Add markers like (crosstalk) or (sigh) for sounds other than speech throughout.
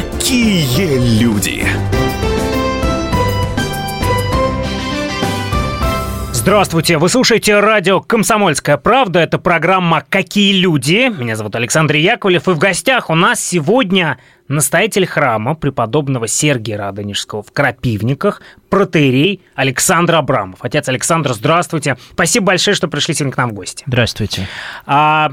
Какие люди? Здравствуйте, вы слушаете радио «Комсомольская правда». Это программа «Какие люди?». Меня зовут Александр Яковлев, и в гостях у нас сегодня настоятель храма преподобного Сергия Радонежского в Крапивниках, протеерей Александр Абрамов. Отец Александр, здравствуйте. Спасибо большое, что пришли сегодня к нам в гости. Здравствуйте. А,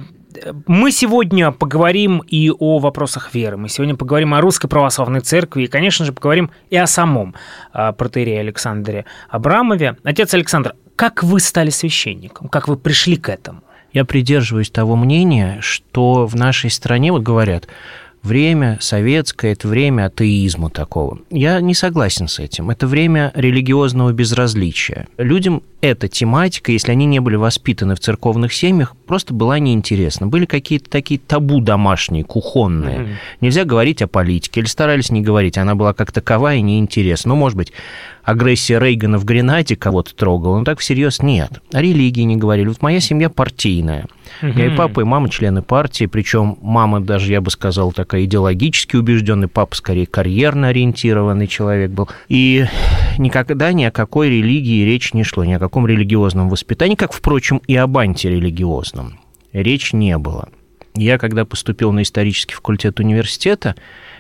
мы сегодня поговорим и о вопросах веры. Мы сегодня поговорим о Русской Православной Церкви и, конечно же, поговорим и о самом а, протеерее Александре Абрамове. Отец Александр, как вы стали священником? Как вы пришли к этому? Я придерживаюсь того мнения, что в нашей стране, вот говорят, время советское, это время атеизма такого. Я не согласен с этим. Это время религиозного безразличия. Людям эта тематика, если они не были воспитаны в церковных семьях, просто была неинтересна. Были какие-то такие табу домашние, кухонные. Mm-hmm. Нельзя говорить о политике, или старались не говорить. Она была как таковая и неинтересна. Ну, может быть, агрессия Рейгана в Гренаде кого-то трогала, но так всерьез нет. О религии не говорили. Вот моя семья партийная. Угу. Я и папа, и мама члены партии, причем мама даже, я бы сказал, такая идеологически убежденная, папа скорее карьерно ориентированный человек был. И никогда ни о какой религии речь не шло, ни о каком религиозном воспитании, как, впрочем, и об антирелигиозном. Речь не было. Я, когда поступил на исторический факультет университета,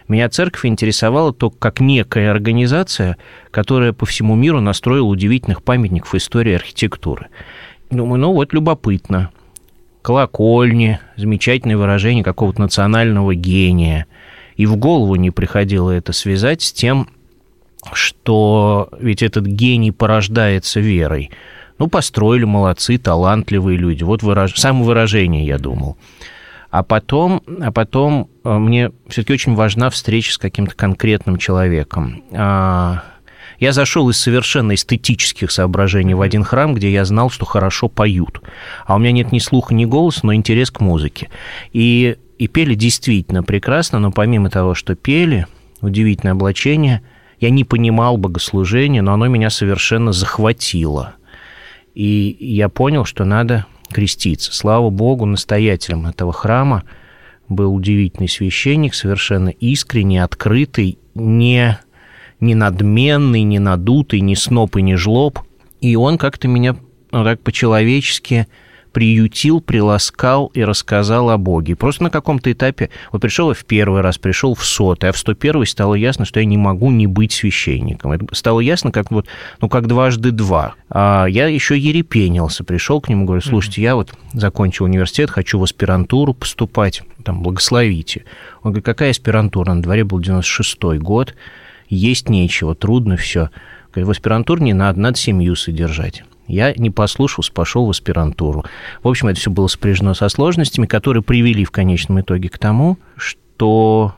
меня церковь интересовала только как некая организация, которая по всему миру настроила удивительных памятников истории архитектуры. Думаю, ну вот любопытно. Колокольни, замечательное выражение какого-то национального гения. И в голову не приходило это связать с тем, что ведь этот гений порождается верой. Ну, построили, молодцы, талантливые люди. Вот выраж... самовыражение, я думал. А потом, а потом э, мне все-таки очень важна встреча с каким-то конкретным человеком. А, я зашел из совершенно эстетических соображений в один храм, где я знал, что хорошо поют. А у меня нет ни слуха, ни голоса, но интерес к музыке. И, и пели действительно прекрасно, но помимо того, что пели, удивительное облачение, я не понимал богослужения, но оно меня совершенно захватило. И я понял, что надо креститься. Слава Богу, настоятелем этого храма был удивительный священник, совершенно искренний, открытый, не, не надменный, не надутый, не сноп и не жлоб. И он как-то меня ну, так по-человечески приютил, приласкал и рассказал о Боге. Просто на каком-то этапе, вот пришел я в первый раз, пришел в сотый, а в 101 стало ясно, что я не могу не быть священником. Это стало ясно, как вот, ну, как дважды два. А я еще ерепенился, пришел к нему, говорю, слушайте, я вот закончил университет, хочу в аспирантуру поступать, там, благословите. Он говорит, какая аспирантура? На дворе был 96-й год, есть нечего, трудно все. Говорит, в аспирантуру не надо, надо семью содержать. Я не послушался, пошел в аспирантуру. В общем, это все было сопряжено со сложностями, которые привели в конечном итоге к тому, что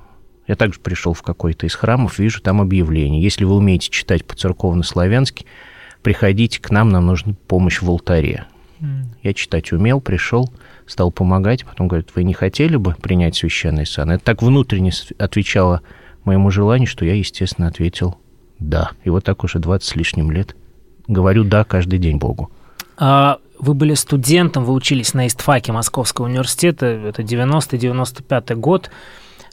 я также пришел в какой-то из храмов, вижу там объявление. Если вы умеете читать по-церковно-славянски, приходите к нам, нам нужна помощь в алтаре. Mm. Я читать умел, пришел, стал помогать, потом говорит, вы не хотели бы принять священный сан? Это так внутренне отвечало моему желанию, что я, естественно, ответил «да». И вот так уже 20 с лишним лет говорю «да» каждый день Богу. А вы были студентом, вы учились на истфаке Московского университета, это 90-95 год.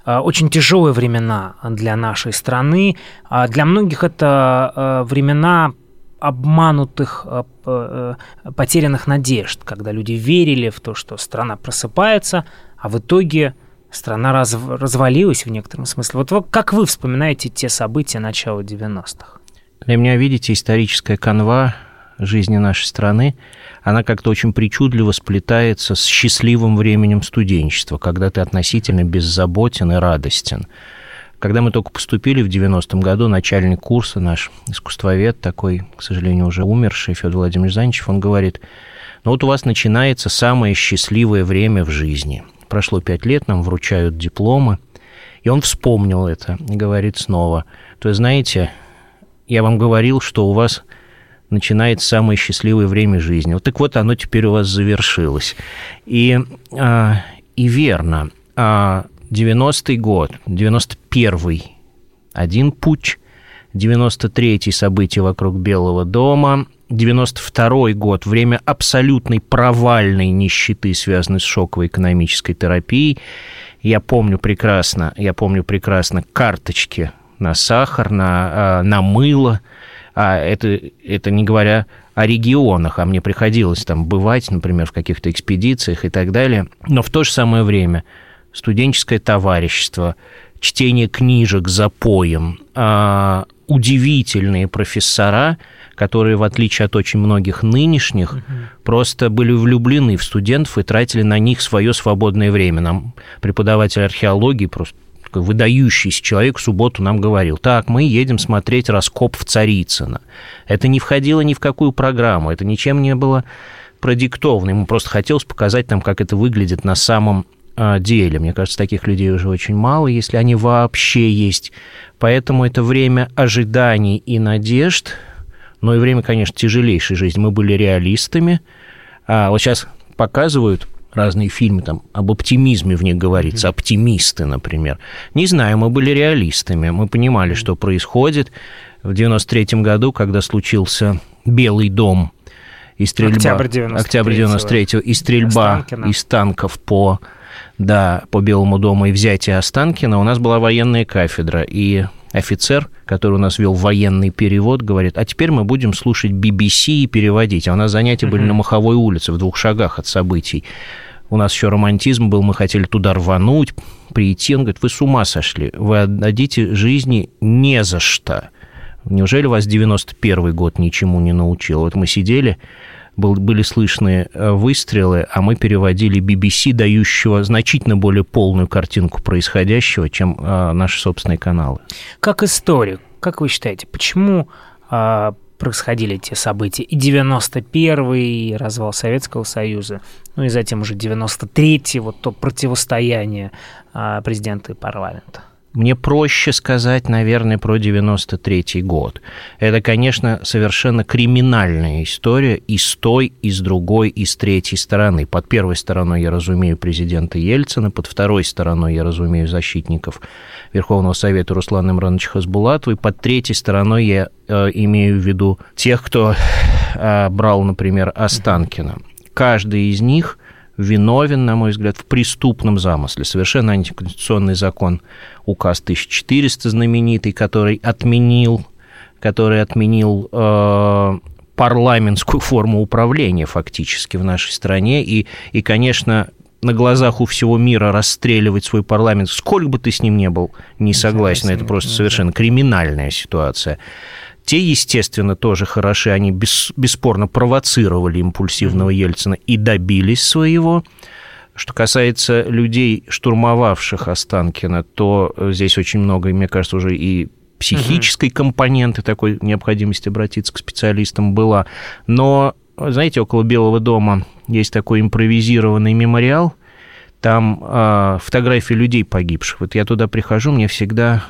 А, очень тяжелые времена для нашей страны. А для многих это а, времена обманутых, потерянных надежд, когда люди верили в то, что страна просыпается, а в итоге страна раз, развалилась в некотором смысле. Вот как вы вспоминаете те события начала 90-х? Для меня, видите, историческая канва жизни нашей страны, она как-то очень причудливо сплетается с счастливым временем студенчества, когда ты относительно беззаботен и радостен. Когда мы только поступили в 90-м году, начальник курса наш, искусствовед такой, к сожалению, уже умерший, Федор Владимирович Заничев, он говорит, ну вот у вас начинается самое счастливое время в жизни. Прошло пять лет, нам вручают дипломы, и он вспомнил это и говорит снова, то есть, знаете, я вам говорил, что у вас начинается самое счастливое время жизни. Вот так вот, оно теперь у вас завершилось. И, а, и верно, 90-й а, год, 91-й один путь, 93-й события вокруг Белого дома, 92 год, время абсолютной провальной нищеты, связанной с шоковой экономической терапией, Я помню прекрасно, я помню прекрасно карточки на сахар, на, а, на мыло, а это, это не говоря о регионах, а мне приходилось там бывать, например, в каких-то экспедициях и так далее. Но в то же самое время студенческое товарищество, чтение книжек за поем, а, удивительные профессора, которые, в отличие от очень многих нынешних, угу. просто были влюблены в студентов и тратили на них свое свободное время. Нам преподаватель археологии просто такой выдающийся человек в субботу нам говорил, так, мы едем смотреть раскоп в Царицыно. Это не входило ни в какую программу, это ничем не было продиктовано. Ему просто хотелось показать нам, как это выглядит на самом а, деле. Мне кажется, таких людей уже очень мало, если они вообще есть. Поэтому это время ожиданий и надежд, но и время, конечно, тяжелейшей жизни. Мы были реалистами. А вот сейчас показывают разные фильмы там об оптимизме в них говорится, оптимисты, например. Не знаю, мы были реалистами, мы понимали, что происходит. В 93 году, когда случился Белый дом и стрельба... Октябрь 93 Октябрь 93 и стрельба Останкина. из танков по, да, по Белому дому и взятие Останкина, у нас была военная кафедра, и офицер, который у нас вел военный перевод, говорит, а теперь мы будем слушать BBC и переводить. А у нас занятия были на Маховой улице, в двух шагах от событий. У нас еще романтизм был, мы хотели туда рвануть, прийти. Он говорит, вы с ума сошли, вы отдадите жизни не за что. Неужели вас 91 год ничему не научил? Вот мы сидели, был, были слышны э, выстрелы, а мы переводили BBC, дающего значительно более полную картинку происходящего, чем э, наши собственные каналы. Как историк, как вы считаете, почему э, происходили те события. И 91-й, и развал Советского Союза, ну и затем уже 93-й, вот то противостояние а, президента и парламента. Мне проще сказать, наверное, про 93 год. Это, конечно, совершенно криминальная история и с той, и с другой, и с третьей стороны. Под первой стороной я разумею президента Ельцина, под второй стороной я разумею защитников Верховного Совета Руслана Имрановича Хасбулатова, и под третьей стороной я э, имею в виду тех, кто э, брал, например, Останкина. Каждый из них – виновен, на мой взгляд, в преступном замысле. Совершенно антиконституционный закон, указ 1400 знаменитый, который отменил, который отменил э, парламентскую форму управления фактически в нашей стране. И, и, конечно, на глазах у всего мира расстреливать свой парламент, сколько бы ты с ним не был не согласен, это просто совершенно криминальная ситуация. Те, естественно, тоже хороши, они бес, бесспорно провоцировали импульсивного Ельцина и добились своего. Что касается людей, штурмовавших Останкина, то здесь очень много, мне кажется, уже и психической компоненты такой необходимости обратиться к специалистам была. Но, знаете, около Белого дома есть такой импровизированный мемориал, там э, фотографии людей погибших. Вот я туда прихожу, мне всегда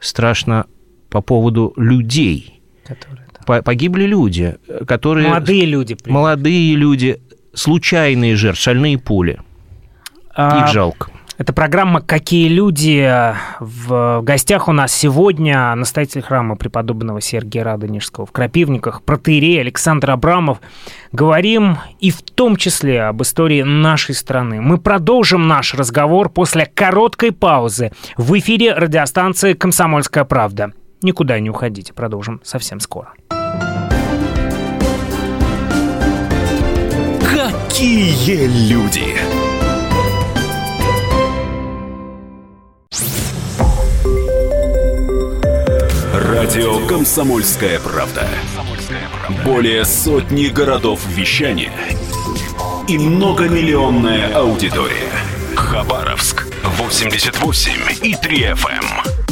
страшно по поводу людей. Которые, да. Погибли люди, которые... Молодые люди. Примерно. Молодые люди, случайные жертвы, шальные пули. А... Их жалко. Это программа «Какие люди?». В гостях у нас сегодня настоятель храма преподобного Сергия Радонежского в Крапивниках, протеерей Александр Абрамов. Говорим и в том числе об истории нашей страны. Мы продолжим наш разговор после короткой паузы в эфире радиостанции «Комсомольская правда». Никуда не уходите, продолжим совсем скоро. Какие люди! Радио «Комсомольская правда». Более сотни городов вещания и многомиллионная аудитория. Хабаровск 88 и 3 FM.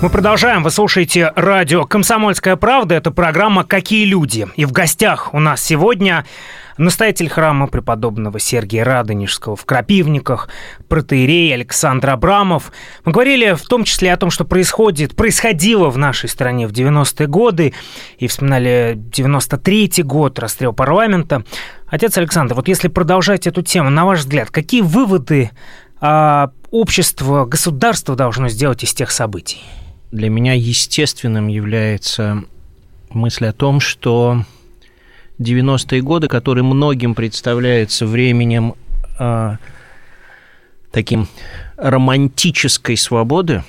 Мы продолжаем. Вы слушаете радио «Комсомольская правда». Это программа «Какие люди?». И в гостях у нас сегодня настоятель храма преподобного Сергия Радонежского в Крапивниках, протеерей Александр Абрамов. Мы говорили в том числе о том, что происходит, происходило в нашей стране в 90-е годы, и вспоминали 93-й год, расстрел парламента. Отец Александр, вот если продолжать эту тему, на ваш взгляд, какие выводы а, общество, государство должно сделать из тех событий? Для меня естественным является мысль о том, что 90-е годы, которые многим представляются временем э, таким романтической свободы,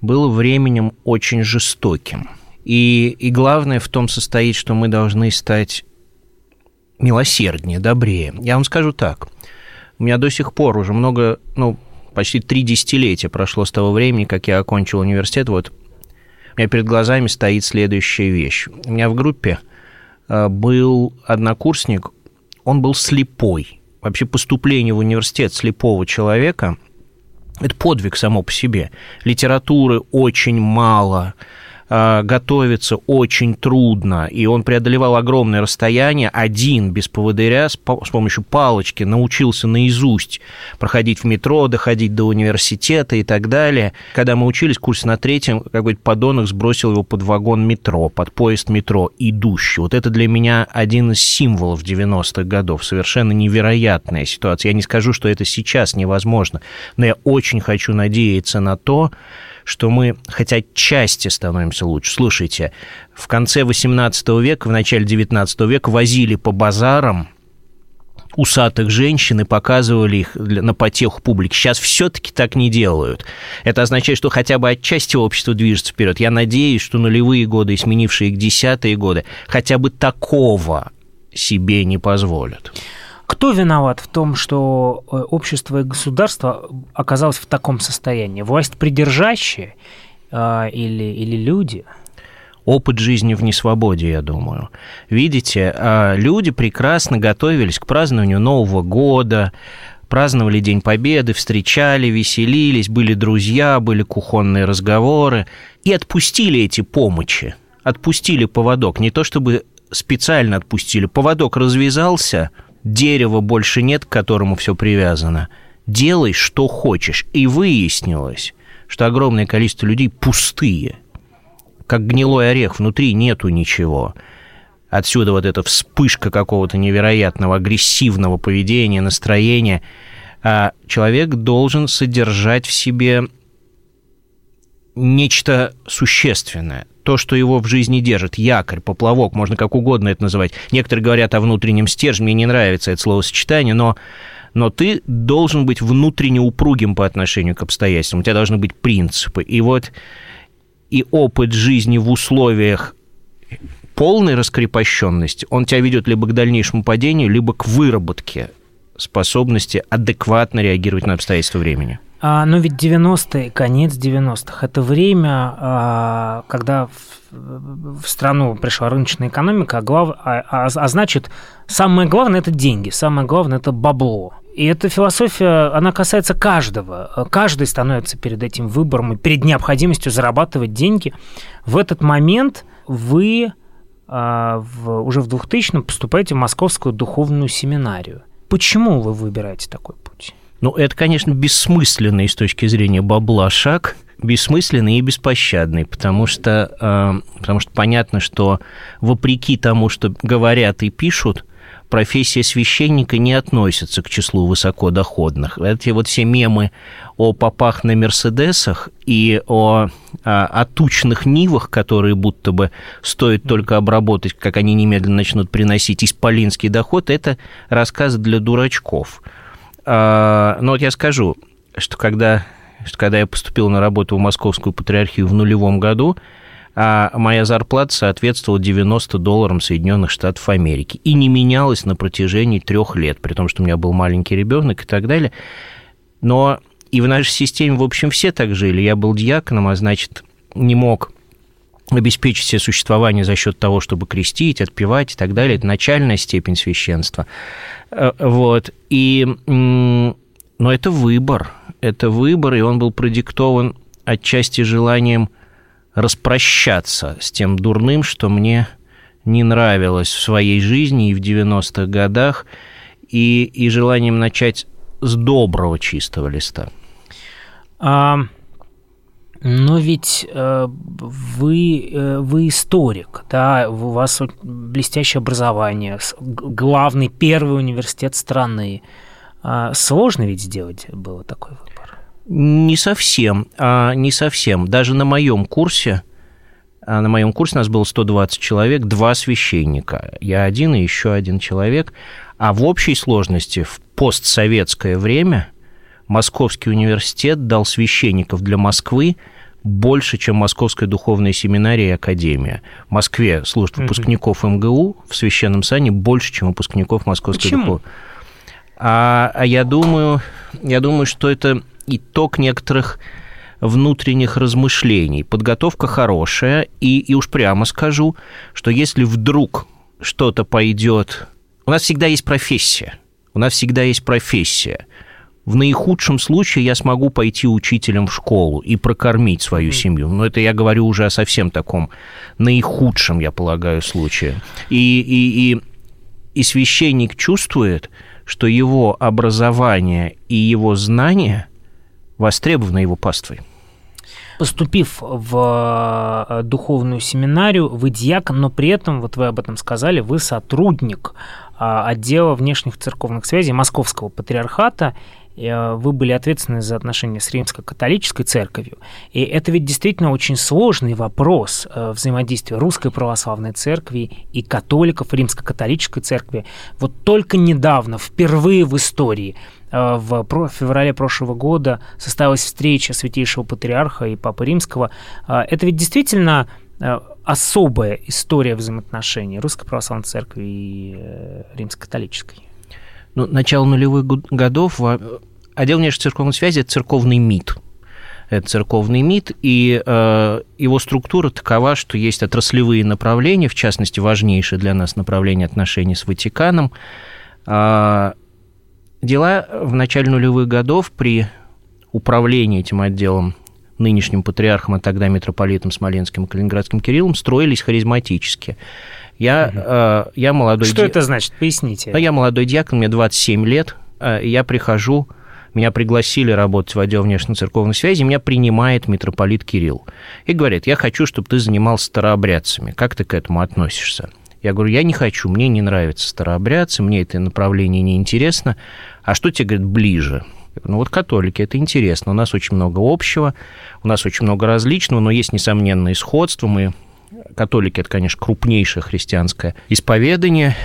было временем очень жестоким. И, и главное в том состоит, что мы должны стать милосерднее, добрее. Я вам скажу так. У меня до сих пор уже много, ну, почти три десятилетия прошло с того времени, как я окончил университет. Вот у меня перед глазами стоит следующая вещь. У меня в группе э, был однокурсник, он был слепой. Вообще поступление в университет слепого человека – это подвиг само по себе. Литературы очень мало, а, готовиться очень трудно, и он преодолевал огромное расстояние один, без поводыря, с помощью палочки, научился наизусть проходить в метро, доходить до университета и так далее. Когда мы учились, курс на третьем, какой-то подонок сбросил его под вагон метро, под поезд метро, идущий. Вот это для меня один из символов 90-х годов. Совершенно невероятная ситуация. Я не скажу, что это сейчас невозможно, но я очень хочу надеяться на то, что мы хотя части становимся лучше. Слушайте, в конце 18 века, в начале 19 века возили по базарам усатых женщин и показывали их на потеху публики. Сейчас все-таки так не делают. Это означает, что хотя бы отчасти общество движется вперед. Я надеюсь, что нулевые годы и сменившие их десятые годы хотя бы такого себе не позволят. Кто виноват в том, что э, общество и государство оказалось в таком состоянии? Власть придержащие э, или, или люди? опыт жизни в несвободе, я думаю. Видите, а, люди прекрасно готовились к празднованию Нового года, праздновали День Победы, встречали, веселились, были друзья, были кухонные разговоры и отпустили эти помощи, отпустили поводок. Не то чтобы специально отпустили, поводок развязался – дерева больше нет, к которому все привязано. Делай, что хочешь. И выяснилось, что огромное количество людей пустые. Как гнилой орех, внутри нету ничего. Отсюда вот эта вспышка какого-то невероятного агрессивного поведения, настроения. А человек должен содержать в себе нечто существенное, то, что его в жизни держит, якорь, поплавок, можно как угодно это называть. Некоторые говорят о внутреннем стержне, мне не нравится это словосочетание, но, но ты должен быть внутренне упругим по отношению к обстоятельствам, у тебя должны быть принципы. И вот и опыт жизни в условиях полной раскрепощенности, он тебя ведет либо к дальнейшему падению, либо к выработке способности адекватно реагировать на обстоятельства времени. А, но ведь 90-е, конец 90-х, это время, а, когда в, в страну пришла рыночная экономика, а, глав, а, а, а значит, самое главное – это деньги, самое главное – это бабло. И эта философия, она касается каждого. Каждый становится перед этим выбором и перед необходимостью зарабатывать деньги. В этот момент вы а, в, уже в 2000-м поступаете в Московскую духовную семинарию. Почему вы выбираете такой путь? Ну, это, конечно, бессмысленный с точки зрения бабла шаг, бессмысленный и беспощадный, потому что, э, потому что понятно, что вопреки тому, что говорят и пишут, профессия священника не относится к числу высокодоходных. Эти вот все мемы о попах на Мерседесах и о, о, о тучных нивах, которые будто бы стоит только обработать, как они немедленно начнут приносить исполинский доход, это рассказы для дурачков – а, но вот я скажу, что когда, что когда я поступил на работу в Московскую патриархию в нулевом году, а моя зарплата соответствовала 90 долларам Соединенных Штатов Америки и не менялась на протяжении трех лет, при том, что у меня был маленький ребенок и так далее. Но и в нашей системе, в общем, все так жили. Я был диаконом, а значит, не мог обеспечить себе существование за счет того, чтобы крестить, отпевать и так далее. Это начальная степень священства. Э, вот. И, но это выбор. Это выбор, и он был продиктован отчасти желанием распрощаться с тем дурным, что мне не нравилось в своей жизни и в 90-х годах, и, и желанием начать с доброго чистого листа. А, но ведь э, вы, э, вы историк, да, у вас блестящее образование, главный первый университет страны. А сложно ведь сделать было такой выбор? Не совсем, а не совсем. Даже на моем курсе, а на моем курсе у нас было 120 человек, два священника. Я один и еще один человек. А в общей сложности в постсоветское время Московский университет дал священников для Москвы больше, чем Московская духовная семинария и академия. В Москве служат выпускников МГУ в Священном Сане больше, чем выпускников Московской духовной. А, а я думаю, я думаю, что это итог некоторых внутренних размышлений. Подготовка хорошая, и, и уж прямо скажу, что если вдруг что-то пойдет... У нас всегда есть профессия. У нас всегда есть профессия. В наихудшем случае я смогу пойти учителем в школу и прокормить свою семью. Но это я говорю уже о совсем таком наихудшем, я полагаю, случае. И, и, и, и священник чувствует, что его образование и его знания востребованы его паствой. Поступив в э, духовную семинарию, вы диакон, но при этом, вот вы об этом сказали, вы сотрудник а, отдела внешних церковных связей Московского патриархата, э, вы были ответственны за отношения с римско-католической церковью. И это ведь действительно очень сложный вопрос э, взаимодействия русской православной церкви и католиков римско-католической церкви. Вот только недавно, впервые в истории, э, в феврале прошлого года состоялась встреча святейшего патриарха и папы римского. Это ведь действительно особая история взаимоотношений Русской Православной Церкви и э, Римско-католической? Ну, начало нулевых годов отдел внешней церковной связи – это церковный МИД. Это церковный МИД, и э, его структура такова, что есть отраслевые направления, в частности, важнейшее для нас направление отношений с Ватиканом. Э, дела в начале нулевых годов при управлении этим отделом нынешним патриархом, а тогда митрополитом Смоленским и Калининградским Кириллом, строились харизматически. Я, угу. э, я молодой... Что ди... это значит? Поясните. Ну, я молодой диакон, мне 27 лет, э, я прихожу, меня пригласили работать в отдел внешнецерковной связи, меня принимает митрополит Кирилл. И говорит, я хочу, чтобы ты занимался старообрядцами. Как ты к этому относишься? Я говорю, я не хочу, мне не нравятся старообрядцы, мне это направление не интересно. А что тебе, говорит, ближе? Ну вот католики, это интересно. У нас очень много общего, у нас очень много различного, но есть несомненные сходства. Мы, католики, это, конечно, крупнейшее христианское исповедание.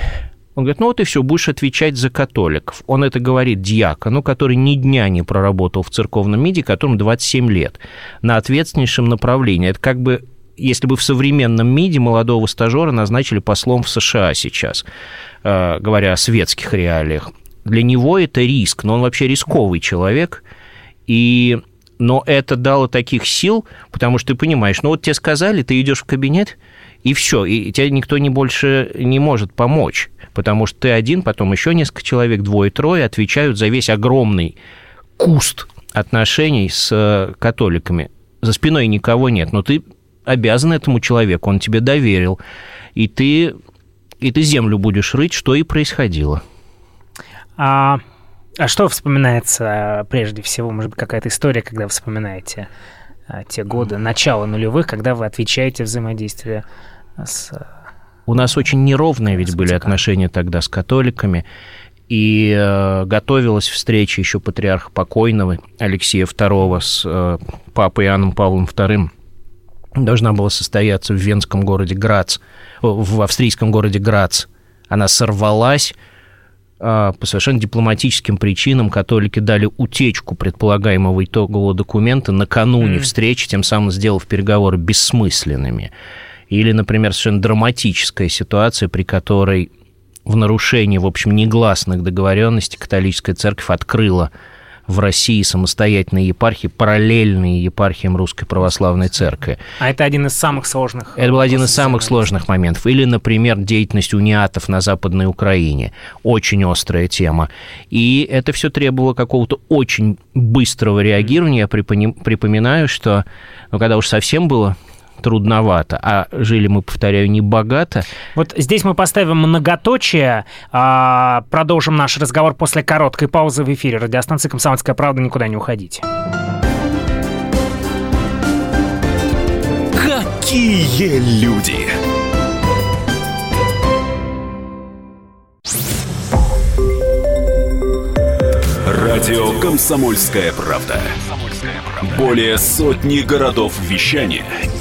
Он говорит, ну вот и все, будешь отвечать за католиков. Он это говорит диакону, который ни дня не проработал в церковном МИДе, которому 27 лет, на ответственнейшем направлении. Это как бы если бы в современном МИДе молодого стажера назначили послом в США сейчас, э, говоря о светских реалиях для него это риск, но он вообще рисковый человек, и но это дало таких сил, потому что ты понимаешь, ну вот тебе сказали, ты идешь в кабинет, и все, и тебе никто не больше не может помочь, потому что ты один, потом еще несколько человек, двое-трое отвечают за весь огромный куст отношений с э, католиками. За спиной никого нет, но ты обязан этому человеку, он тебе доверил, и ты, и ты землю будешь рыть, что и происходило. А, а что вспоминается прежде всего? Может быть, какая-то история, когда вы вспоминаете а, те годы, начало нулевых, когда вы отвечаете взаимодействие с... У нас очень неровные ведь были отношения тогда с католиками, и э, готовилась встреча еще патриарха покойного Алексея II с э, папой Иоанном Павлом II. Должна была состояться в венском городе Грац, в австрийском городе Грац. Она сорвалась, по совершенно дипломатическим причинам католики дали утечку предполагаемого итогового документа накануне mm. встречи, тем самым сделав переговоры бессмысленными. Или, например, совершенно драматическая ситуация, при которой в нарушении, в общем, негласных договоренностей католическая церковь открыла в России самостоятельные епархии, параллельные епархиям Русской Православной Церкви. А это один из самых сложных... Это был один из самых сложных моментов. Или, например, деятельность униатов на Западной Украине. Очень острая тема. И это все требовало какого-то очень быстрого реагирования. Я припоминаю, что ну, когда уж совсем было трудновато, а жили мы, повторяю, не богато. Вот здесь мы поставим многоточие, а, продолжим наш разговор после короткой паузы в эфире. Радиостанция «Комсомольская правда», никуда не уходите. Какие люди! Радио «Комсомольская правда». Более сотни городов вещания –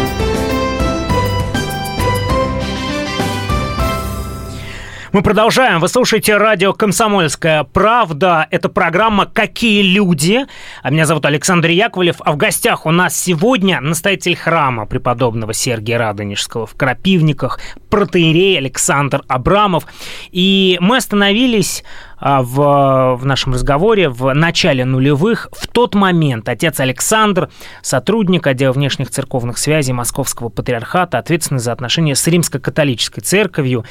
Мы продолжаем. Вы слушаете радио «Комсомольская правда». Это программа «Какие люди?». А меня зовут Александр Яковлев. А в гостях у нас сегодня настоятель храма преподобного Сергия Радонежского в Крапивниках, протеерей Александр Абрамов. И мы остановились а, в, в нашем разговоре в начале нулевых. В тот момент отец Александр, сотрудник отдела внешних церковных связей Московского патриархата, ответственный за отношения с римско-католической церковью.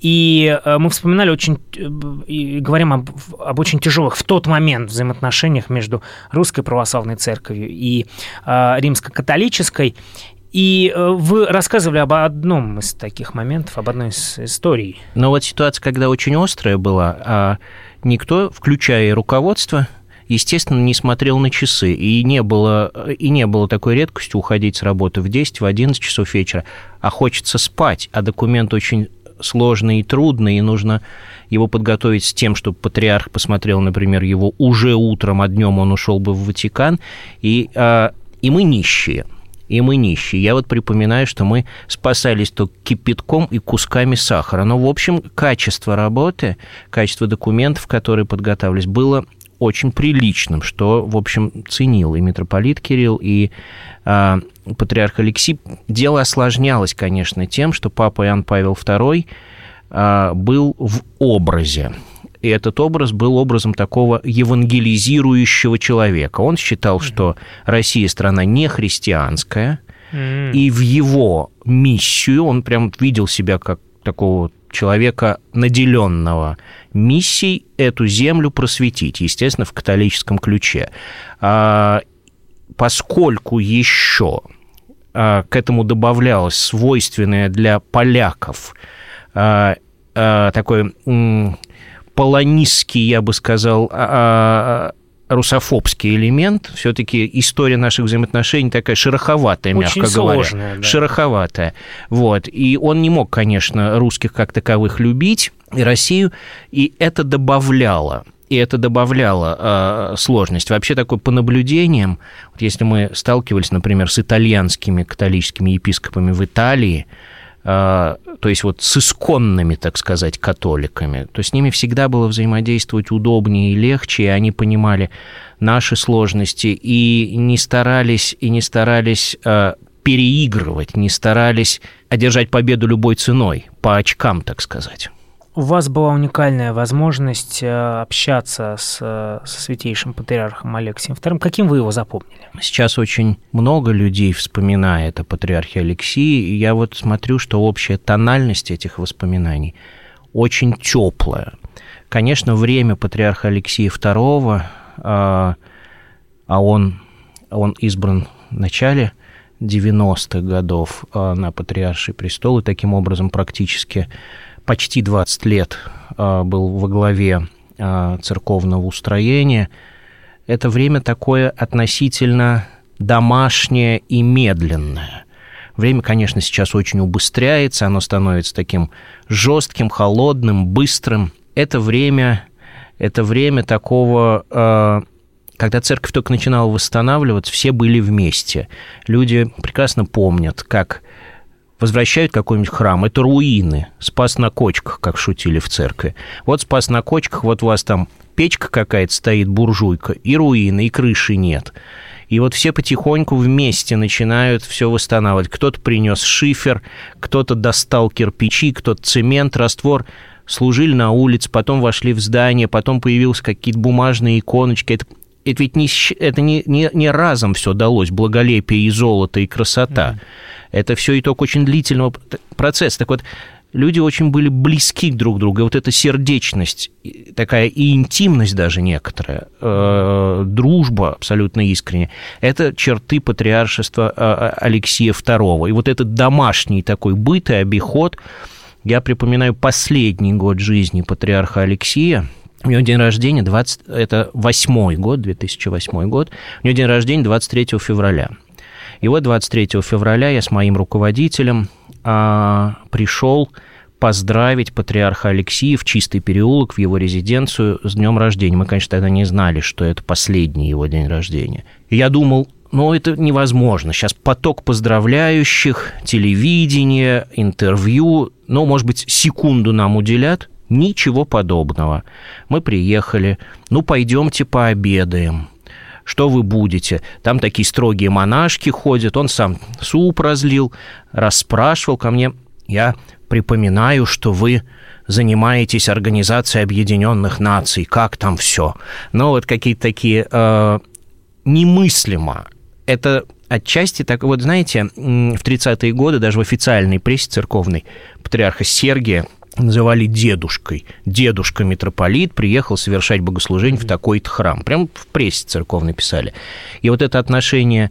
И э, мы вспоминали очень, э, и говорим об, об очень тяжелых в тот момент взаимоотношениях между русской православной церковью и э, римско-католической. И э, вы рассказывали об одном из таких моментов, об одной из историй. Но вот ситуация, когда очень острая была, а никто, включая руководство, естественно, не смотрел на часы, и не было, и не было такой редкостью уходить с работы в 10, в 11 часов вечера, а хочется спать, а документ очень сложный и трудный, и нужно его подготовить с тем, чтобы патриарх посмотрел, например, его уже утром, а днем он ушел бы в Ватикан, и, а, и мы нищие. И мы нищие. Я вот припоминаю, что мы спасались то кипятком и кусками сахара. Но, в общем, качество работы, качество документов, которые подготавливались, было очень приличным, что, в общем, ценил и митрополит Кирилл, и э, патриарх Алексий. Дело осложнялось, конечно, тем, что папа Иоанн Павел II э, был в образе. И этот образ был образом такого евангелизирующего человека. Он считал, что Россия страна не христианская, и в его миссию он прям видел себя как такого человека, наделенного миссией эту землю просветить, естественно, в католическом ключе. А, поскольку еще а, к этому добавлялось свойственное для поляков а, такой полонистский, я бы сказал, русофобский элемент. Все-таки история наших взаимоотношений такая шероховатая, Очень мягко сложная, говоря. Да. Шероховатая. Вот. И он не мог, конечно, русских как таковых любить, и Россию, и это добавляло и это добавляло э, сложность. Вообще такой по наблюдениям, вот если мы сталкивались, например, с итальянскими католическими епископами в Италии, то есть вот с исконными, так сказать, католиками, то с ними всегда было взаимодействовать удобнее и легче, и они понимали наши сложности и не старались, и не старались а, переигрывать, не старались одержать победу любой ценой, по очкам, так сказать у вас была уникальная возможность э, общаться с, со святейшим патриархом Алексием II. Каким вы его запомнили? Сейчас очень много людей вспоминает о патриархе Алексии, и я вот смотрю, что общая тональность этих воспоминаний очень теплая. Конечно, время патриарха Алексея II, а, а он, он избран в начале 90-х годов а, на патриарший престол, и таким образом практически почти 20 лет а, был во главе а, церковного устроения. Это время такое относительно домашнее и медленное. Время, конечно, сейчас очень убыстряется, оно становится таким жестким, холодным, быстрым. Это время, это время такого э, когда церковь только начинала восстанавливаться, все были вместе. Люди прекрасно помнят, как возвращают какой-нибудь храм, это руины, спас на кочках, как шутили в церкви. Вот спас на кочках, вот у вас там печка какая-то стоит, буржуйка, и руины, и крыши нет. И вот все потихоньку вместе начинают все восстанавливать. Кто-то принес шифер, кто-то достал кирпичи, кто-то цемент, раствор. Служили на улице, потом вошли в здание, потом появились какие-то бумажные иконочки. Это, это ведь не, это не, не, не разом все далось, благолепие и золото, и красота. Mm. Это все итог очень длительного процесса. Так вот, люди очень были близки друг к другу. И вот эта сердечность, такая и интимность даже некоторая, э, дружба абсолютно искренняя, это черты патриаршества э, Алексея II. И вот этот домашний такой быт и обиход, я припоминаю последний год жизни патриарха Алексея, у него день рождения 20, это восьмой год, 2008 год. У него день рождения 23 февраля. И вот 23 февраля я с моим руководителем а, пришел поздравить патриарха Алексея в Чистый переулок, в его резиденцию с днем рождения. Мы, конечно, тогда не знали, что это последний его день рождения. Я думал, ну, это невозможно. Сейчас поток поздравляющих, телевидение, интервью, ну, может быть, секунду нам уделят. Ничего подобного. Мы приехали, ну, пойдемте пообедаем что вы будете. Там такие строгие монашки ходят, он сам суп разлил, расспрашивал ко мне. Я припоминаю, что вы занимаетесь Организацией Объединенных Наций, как там все. Ну, вот какие-то такие э, немыслимо. Это отчасти так вот, знаете, в 30-е годы даже в официальной прессе церковной патриарха Сергия называли дедушкой. Дедушка митрополит приехал совершать богослужение в такой-то храм. Прям в прессе церковной писали. И вот это отношение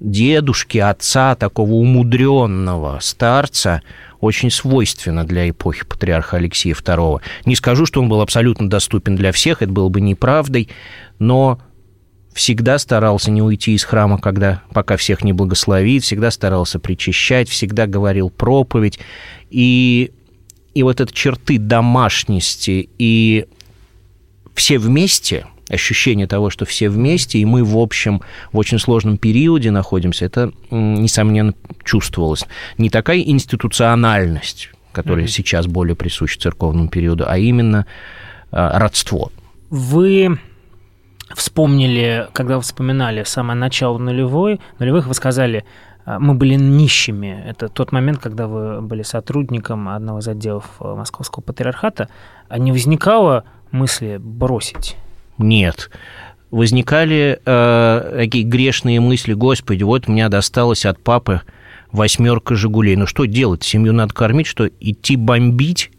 дедушки, отца, такого умудренного старца, очень свойственно для эпохи патриарха Алексея II. Не скажу, что он был абсолютно доступен для всех, это было бы неправдой, но всегда старался не уйти из храма, когда, пока всех не благословит, всегда старался причащать, всегда говорил проповедь. И и вот эти черты домашности и все вместе, ощущение того, что все вместе, и мы, в общем, в очень сложном периоде находимся, это, несомненно, чувствовалось. Не такая институциональность, которая mm-hmm. сейчас более присуща церковному периоду, а именно а, родство. Вы вспомнили, когда вы вспоминали самое начало нулевой, нулевых, вы сказали, мы были нищими. Это тот момент, когда вы были сотрудником одного из отделов э, Московского патриархата. А не возникало мысли бросить? Нет. Возникали э, такие грешные мысли, Господи, вот меня досталось от папы восьмерка «Жигулей». Ну что делать? Семью надо кормить, что идти бомбить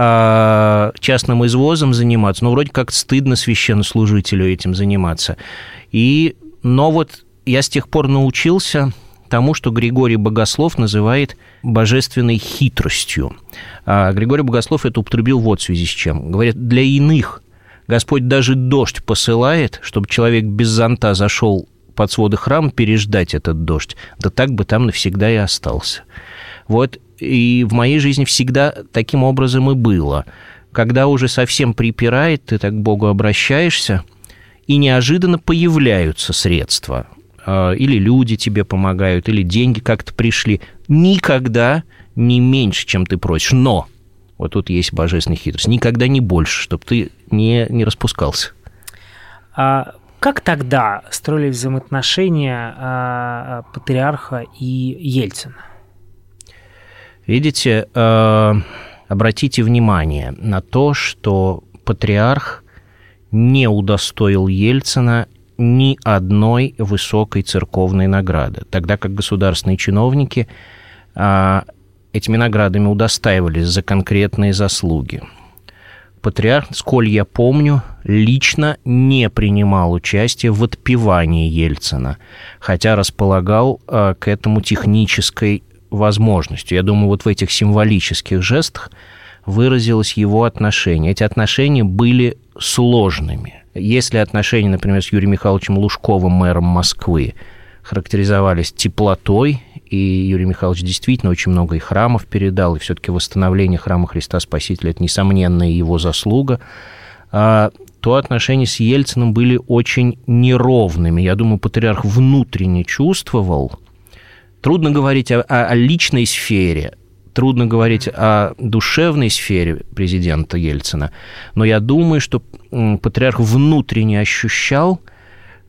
а, частным извозом заниматься, ну, вроде как стыдно священнослужителю этим заниматься. И, но вот я с тех пор научился тому, что Григорий Богослов называет божественной хитростью. А Григорий Богослов это употребил вот в связи с чем. Говорят, для иных Господь даже дождь посылает, чтобы человек без зонта зашел под своды храма переждать этот дождь, да так бы там навсегда и остался. Вот и в моей жизни всегда таким образом и было. Когда уже совсем припирает, ты так к Богу обращаешься, и неожиданно появляются средства. А, или люди тебе помогают, или деньги как-то пришли. Никогда не меньше, чем ты просишь. Но, вот тут есть божественная хитрость, никогда не больше, чтобы ты не, не распускался. А как тогда строились взаимоотношения а, патриарха и Ельцина? Видите, а, обратите внимание на то, что патриарх не удостоил Ельцина ни одной высокой церковной награды, тогда как государственные чиновники а, этими наградами удостаивались за конкретные заслуги. Патриарх, сколь я помню, лично не принимал участие в отпевании Ельцина, хотя располагал а, к этому технической возможностью. Я думаю, вот в этих символических жестах выразилось его отношение. Эти отношения были сложными. Если отношения, например, с Юрием Михайловичем Лужковым, мэром Москвы, характеризовались теплотой, и Юрий Михайлович действительно очень много и храмов передал, и все-таки восстановление храма Христа Спасителя – это несомненная его заслуга, а, то отношения с Ельциным были очень неровными. Я думаю, патриарх внутренне чувствовал. Трудно говорить о, о личной сфере, трудно говорить о душевной сфере президента Ельцина, но я думаю, что патриарх внутренне ощущал,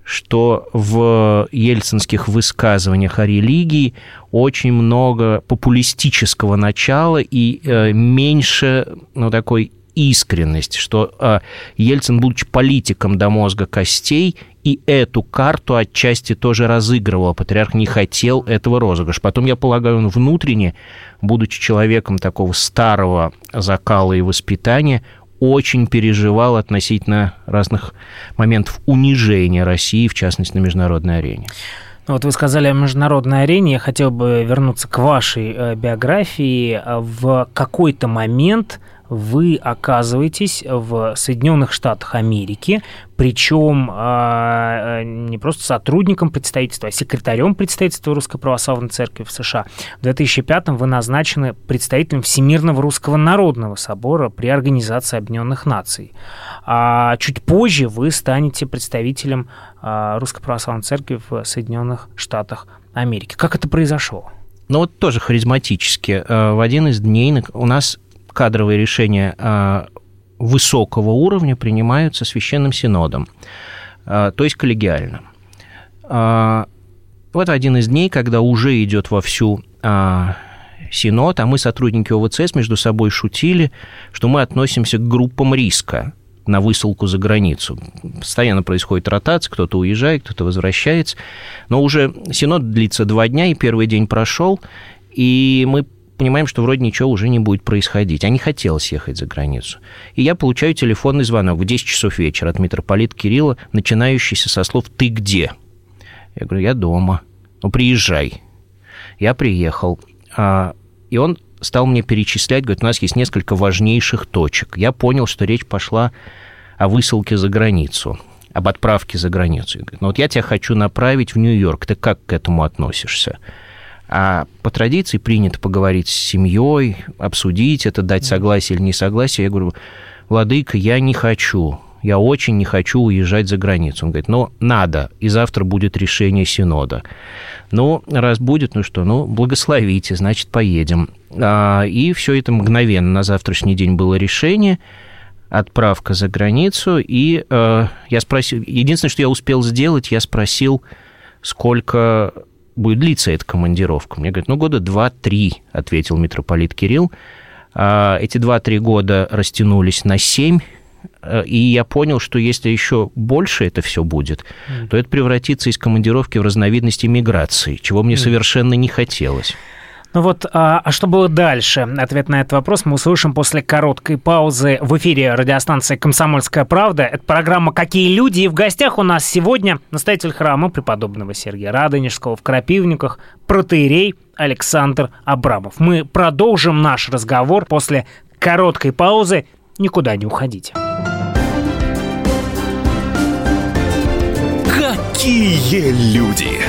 что в ельцинских высказываниях о религии очень много популистического начала и э, меньше ну, такой искренность, что э, Ельцин, будучи политиком до мозга костей, и эту карту отчасти тоже разыгрывал. Патриарх не хотел этого розыгрыша. Потом, я полагаю, он внутренне, будучи человеком такого старого закала и воспитания, очень переживал относительно разных моментов унижения России, в частности, на международной арене. Ну, вот вы сказали о международной арене. Я хотел бы вернуться к вашей э, биографии. В какой-то момент вы оказываетесь в Соединенных Штатах Америки, причем а, не просто сотрудником представительства, а секретарем представительства Русской Православной Церкви в США. В 2005 вы назначены представителем Всемирного Русского Народного Собора при Организации Объединенных Наций. А чуть позже вы станете представителем а, Русской Православной Церкви в Соединенных Штатах Америки. Как это произошло? Ну вот тоже харизматически. Э, в один из дней у нас кадровые решения а, высокого уровня принимаются священным синодом, а, то есть коллегиально. А, вот один из дней, когда уже идет вовсю синод, а мы, сотрудники ОВЦС, между собой шутили, что мы относимся к группам риска на высылку за границу. Постоянно происходит ротация, кто-то уезжает, кто-то возвращается. Но уже синод длится два дня, и первый день прошел, и мы понимаем, что вроде ничего уже не будет происходить. А не хотелось ехать за границу. И я получаю телефонный звонок в 10 часов вечера от митрополита Кирилла, начинающийся со слов «Ты где?». Я говорю, я дома. Ну, приезжай. Я приехал. А, и он стал мне перечислять, говорит, у нас есть несколько важнейших точек. Я понял, что речь пошла о высылке за границу, об отправке за границу. Говорит, ну вот я тебя хочу направить в Нью-Йорк, ты как к этому относишься? А по традиции принято поговорить с семьей, обсудить это, дать согласие или не согласие. Я говорю, Владыка, я не хочу, я очень не хочу уезжать за границу. Он говорит, ну, надо, и завтра будет решение Синода. Ну, раз будет, ну что, ну, благословите, значит, поедем. А, и все это мгновенно. На завтрашний день было решение, отправка за границу, и э, я спросил, единственное, что я успел сделать, я спросил, сколько будет длиться эта командировка? Мне говорят, ну, года два-три, ответил митрополит Кирилл. А эти два-три года растянулись на семь, э, и я понял, что если еще больше это все будет, mm. то это превратится из командировки в разновидность иммиграции, чего мне mm. совершенно не хотелось. Ну вот, а, а что было дальше? Ответ на этот вопрос мы услышим после короткой паузы в эфире радиостанции «Комсомольская правда». Это программа «Какие люди?» И в гостях у нас сегодня настоятель храма преподобного Сергия Радонежского в Крапивниках, протеерей Александр Абрамов. Мы продолжим наш разговор после короткой паузы. Никуда не уходите. Какие люди?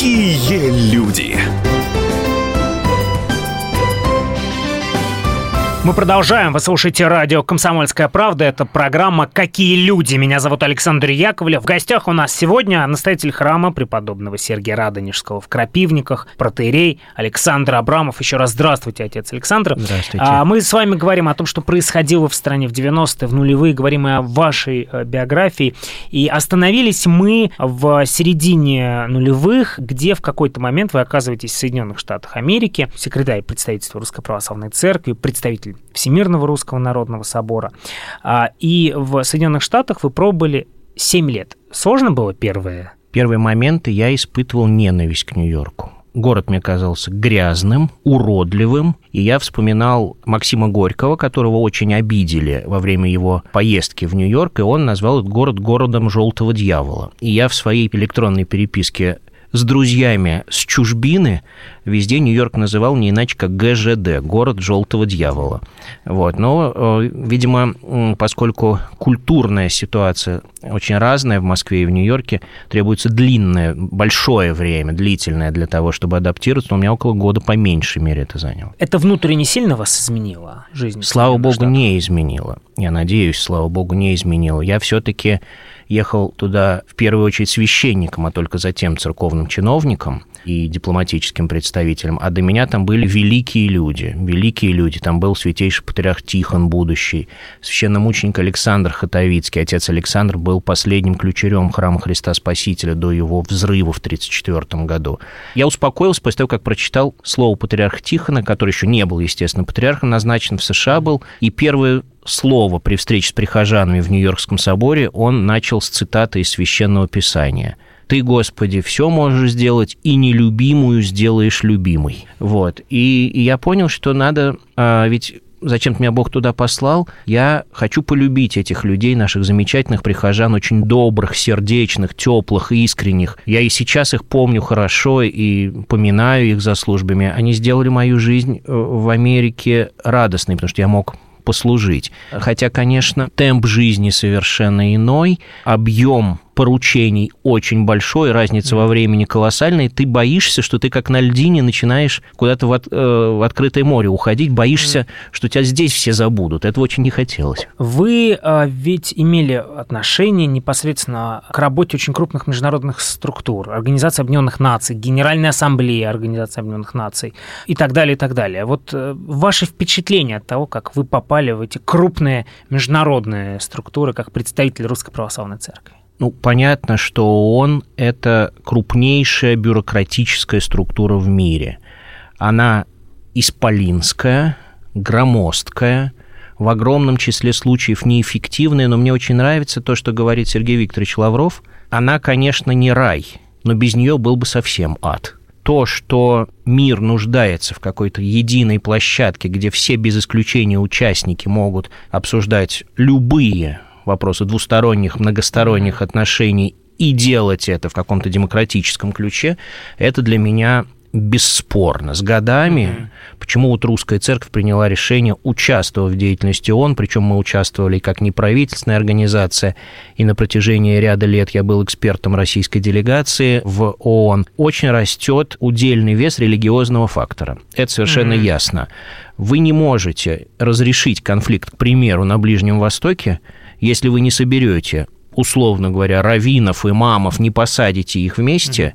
Какие люди! Мы продолжаем. Вы слушаете радио «Комсомольская правда». Это программа «Какие люди?». Меня зовут Александр Яковлев. В гостях у нас сегодня настоятель храма преподобного Сергия Радонежского в Крапивниках, протеерей Александр Абрамов. Еще раз здравствуйте, отец Александр. Здравствуйте. А, мы с вами говорим о том, что происходило в стране в 90-е, в нулевые. Говорим и о вашей э, биографии. И остановились мы в середине нулевых, где в какой-то момент вы оказываетесь в Соединенных Штатах Америки, секретарь представительства Русской Православной Церкви, представитель представитель Всемирного Русского Народного Собора. А, и в Соединенных Штатах вы пробовали 7 лет. Сложно было первое? Первые моменты я испытывал ненависть к Нью-Йорку. город мне казался грязным, уродливым, и я вспоминал Максима Горького, которого очень обидели во время его поездки в Нью-Йорк, и он назвал этот город городом желтого дьявола. И я в своей электронной переписке с друзьями с чужбины везде Нью-Йорк называл не иначе как ГЖД, город желтого дьявола. Вот. Но, э, видимо, поскольку культурная ситуация очень разная в Москве и в Нью-Йорке, требуется длинное, большое время, длительное для того, чтобы адаптироваться, но у меня около года по меньшей мере это заняло. Это внутренне сильно вас изменило жизнь? Слава богу, Штатах? не изменило. Я надеюсь, слава богу, не изменило. Я все-таки ехал туда в первую очередь священником, а только затем церковным чиновником и дипломатическим представителем. А до меня там были великие люди, великие люди. Там был святейший патриарх Тихон будущий, священномученик Александр Хатовицкий. Отец Александр был последним ключерем храма Христа Спасителя до его взрыва в 1934 году. Я успокоился после того, как прочитал слово патриарха Тихона, который еще не был, естественно, патриархом, назначен в США был, и первое слово при встрече с прихожанами в Нью-Йоркском соборе он начал с цитаты из Священного Писания – ты, Господи, все можешь сделать, и нелюбимую сделаешь любимой. Вот. И, и я понял, что надо, а, ведь зачем меня Бог туда послал, я хочу полюбить этих людей, наших замечательных прихожан, очень добрых, сердечных, теплых, искренних. Я и сейчас их помню хорошо и поминаю их за службами. Они сделали мою жизнь э, в Америке радостной, потому что я мог послужить. Хотя, конечно, темп жизни совершенно иной, объем поручений очень большой, разница во времени колоссальная, ты боишься, что ты как на льдине начинаешь куда-то в, от, э, в открытое море уходить, боишься, что тебя здесь все забудут. Этого очень не хотелось. Вы э, ведь имели отношение непосредственно к работе очень крупных международных структур, Организации Объединенных Наций, Генеральной Ассамблеи Организации Объединенных Наций и так далее, и так далее. Вот э, ваши впечатления от того, как вы попали в эти крупные международные структуры как представитель Русской Православной Церкви? Ну, понятно, что ООН – это крупнейшая бюрократическая структура в мире. Она исполинская, громоздкая, в огромном числе случаев неэффективная, но мне очень нравится то, что говорит Сергей Викторович Лавров. Она, конечно, не рай, но без нее был бы совсем ад. То, что мир нуждается в какой-то единой площадке, где все без исключения участники могут обсуждать любые вопросы двусторонних, многосторонних отношений и делать это в каком-то демократическом ключе, это для меня бесспорно. С годами, mm-hmm. почему вот русская церковь приняла решение участвовать в деятельности ООН, причем мы участвовали как неправительственная организация, и на протяжении ряда лет я был экспертом российской делегации в ООН, очень растет удельный вес религиозного фактора. Это совершенно mm-hmm. ясно. Вы не можете разрешить конфликт, к примеру, на Ближнем Востоке, если вы не соберете, условно говоря, раввинов, имамов, не посадите их вместе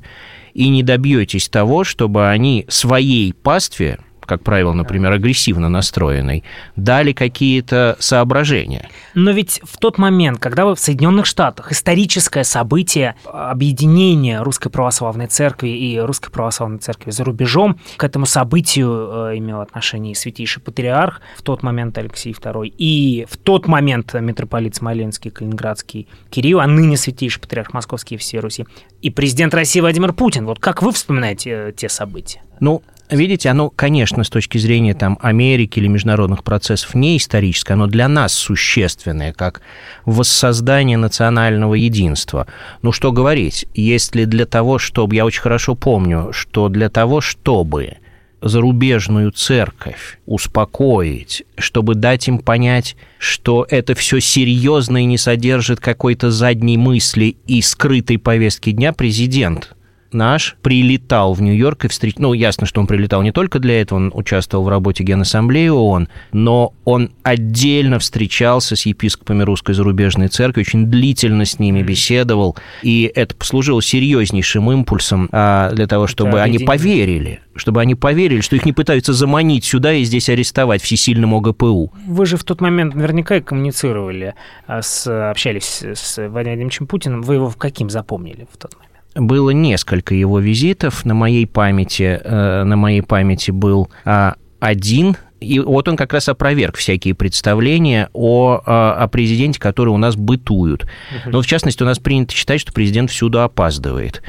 и не добьетесь того, чтобы они своей пастве как правило, например, агрессивно настроенной, дали какие-то соображения. Но ведь в тот момент, когда вы в Соединенных Штатах, историческое событие объединения Русской Православной Церкви и Русской Православной Церкви за рубежом, к этому событию э, имел отношение и Святейший Патриарх, в тот момент Алексей II, и в тот момент митрополит Смоленский, Калининградский Кирилл, а ныне Святейший Патриарх Московский и всей Руси, и президент России Владимир Путин. Вот как вы вспоминаете э, те события? Ну, Видите, оно, конечно, с точки зрения там, Америки или международных процессов не историческое, оно для нас существенное, как воссоздание национального единства. Ну что говорить, если для того, чтобы, я очень хорошо помню, что для того, чтобы зарубежную церковь успокоить, чтобы дать им понять, что это все серьезно и не содержит какой-то задней мысли и скрытой повестки дня, президент наш прилетал в Нью-Йорк и встреч... Ну, ясно, что он прилетал не только для этого, он участвовал в работе Генассамблеи ООН, но он отдельно встречался с епископами Русской зарубежной церкви, очень длительно с ними беседовал, и это послужило серьезнейшим импульсом а, для того, чтобы они поверили, чтобы они поверили, что их не пытаются заманить сюда и здесь арестовать всесильным ОГПУ. Вы же в тот момент наверняка коммуницировали, а, с, общались с Владимиром Путиным. Вы его каким запомнили в тот момент? Было несколько его визитов. На моей памяти, э, на моей памяти был а, один И вот он как раз опроверг всякие представления о, о президенте, которые у нас бытуют. Но, в частности, у нас принято считать, что президент всюду опаздывает.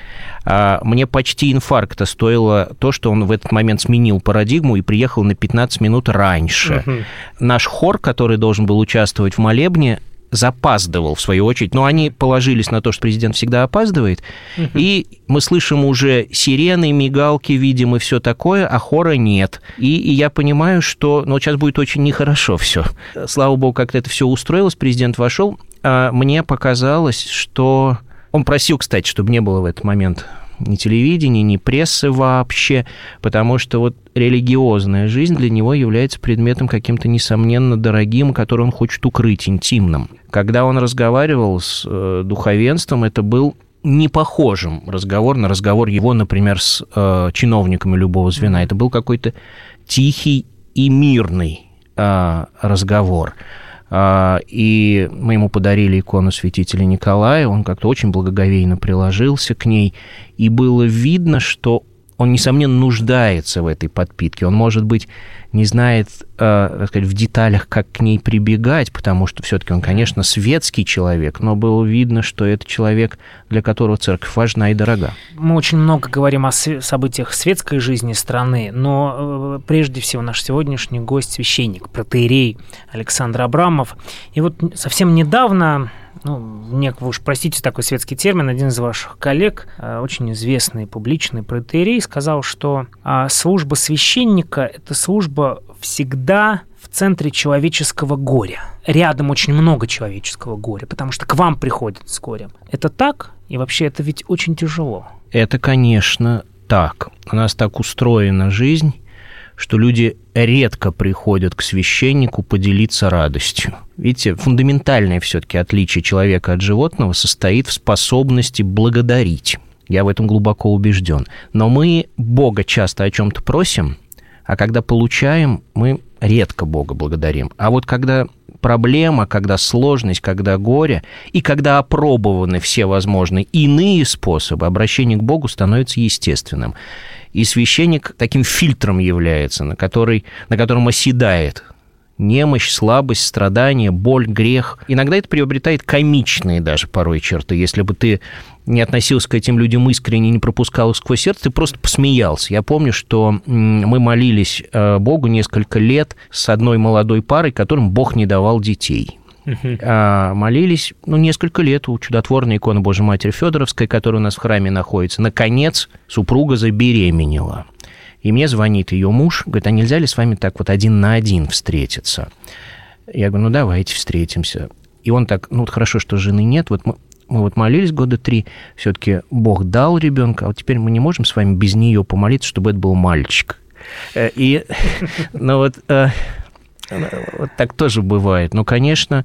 А мне почти инфаркта стоило то, что он в этот момент сменил парадигму и приехал на 15 минут раньше. Угу. Наш хор, который должен был участвовать в молебне, запаздывал, в свою очередь. Но они положились на то, что президент всегда опаздывает. Угу. И мы слышим уже сирены, мигалки, видим и все такое, а хора нет. И, и я понимаю, что ну, сейчас будет очень нехорошо все. Слава богу, как-то это все устроилось, президент вошел. А мне показалось, что... Он просил, кстати, чтобы не было в этот момент ни телевидения, ни прессы вообще, потому что вот религиозная жизнь для него является предметом каким-то несомненно дорогим, который он хочет укрыть, интимным. Когда он разговаривал с э, духовенством, это был не похожим разговор на разговор его, например, с э, чиновниками любого звена. Это был какой-то тихий и мирный э, разговор. А, и мы ему подарили икону святителя Николая, он как-то очень благоговейно приложился к ней, и было видно, что он, несомненно, нуждается в этой подпитке. Он, может быть, не знает, э, сказать, в деталях, как к ней прибегать, потому что все-таки он, конечно, светский человек, но было видно, что это человек, для которого церковь важна и дорога. Мы очень много говорим о событиях светской жизни страны, но э, прежде всего наш сегодняшний гость священник, протеерей Александр Абрамов. И вот совсем недавно ну, мне, вы уж простите такой светский термин, один из ваших коллег, э, очень известный публичный протеерей, сказал, что а, служба священника – это служба всегда в центре человеческого горя. Рядом очень много человеческого горя, потому что к вам приходят с горем. Это так? И вообще это ведь очень тяжело. Это, конечно, так. У нас так устроена жизнь, что люди редко приходят к священнику поделиться радостью. Видите, фундаментальное все-таки отличие человека от животного состоит в способности благодарить. Я в этом глубоко убежден. Но мы Бога часто о чем-то просим, а когда получаем, мы редко Бога благодарим. А вот когда проблема, когда сложность, когда горе, и когда опробованы все возможные иные способы, обращение к Богу становится естественным. И священник таким фильтром является, на, который, на котором оседает немощь, слабость, страдание, боль, грех. Иногда это приобретает комичные даже порой черты. Если бы ты не относился к этим людям искренне, не пропускал их сквозь сердце, ты просто посмеялся. Я помню, что мы молились э, Богу несколько лет с одной молодой парой, которым Бог не давал детей. А, молились, ну, несколько лет у чудотворной иконы Божьей Матери Федоровской, которая у нас в храме находится. Наконец, супруга забеременела. И мне звонит ее муж, говорит, а нельзя ли с вами так вот один на один встретиться? Я говорю, ну, давайте встретимся. И он так, ну, вот хорошо, что жены нет, вот мы, мы вот молились года три, все-таки Бог дал ребенка, а вот теперь мы не можем с вами без нее помолиться, чтобы это был мальчик. Э, и, (laughs) ну вот, э, вот так тоже бывает. Но, конечно,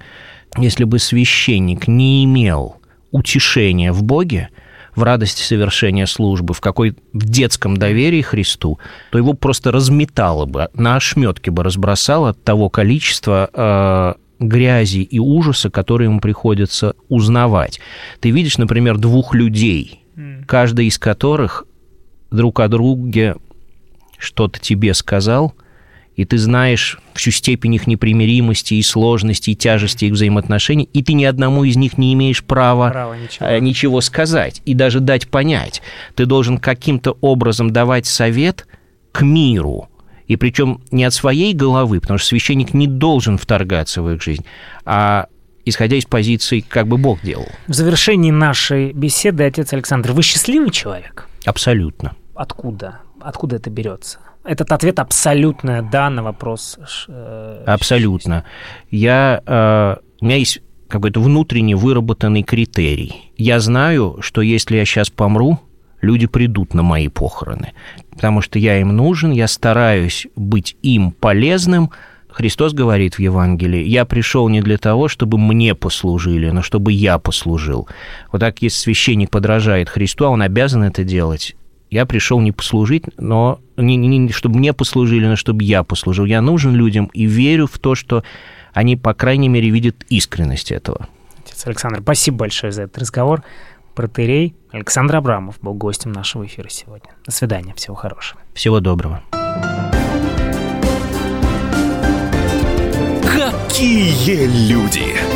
если бы священник не имел утешения в Боге, в радости совершения службы, в какой в детском доверии Христу, то его просто разметало бы, на ошметке бы разбросало от того количества э, грязи и ужаса, которые ему приходится узнавать. Ты видишь, например, двух людей, каждый из которых друг о друге что-то тебе сказал, и ты знаешь всю степень их непримиримости и сложности, и тяжести их взаимоотношений, и ты ни одному из них не имеешь права, права ничего. Э, ничего сказать и даже дать понять. Ты должен каким-то образом давать совет к миру, и причем не от своей головы, потому что священник не должен вторгаться в их жизнь, а исходя из позиции, как бы Бог делал. В завершении нашей беседы, отец Александр, вы счастливый человек? Абсолютно. Откуда? Откуда это берется? Этот ответ абсолютно да на вопрос. Э, абсолютно. Я, э, у меня есть какой-то внутренне выработанный критерий. Я знаю, что если я сейчас помру, люди придут на мои похороны, потому что я им нужен, я стараюсь быть им полезным. Христос говорит в Евангелии, я пришел не для того, чтобы мне послужили, но чтобы я послужил. Вот так, если священник подражает Христу, а он обязан это делать, я пришел не послужить, но не, не, не чтобы мне послужили, но чтобы я послужил. Я нужен людям и верю в то, что они, по крайней мере, видят искренность этого. Отец Александр, спасибо большое за этот разговор. Протерей Александр Абрамов был гостем нашего эфира сегодня. До свидания, всего хорошего. Всего доброго. Какие люди!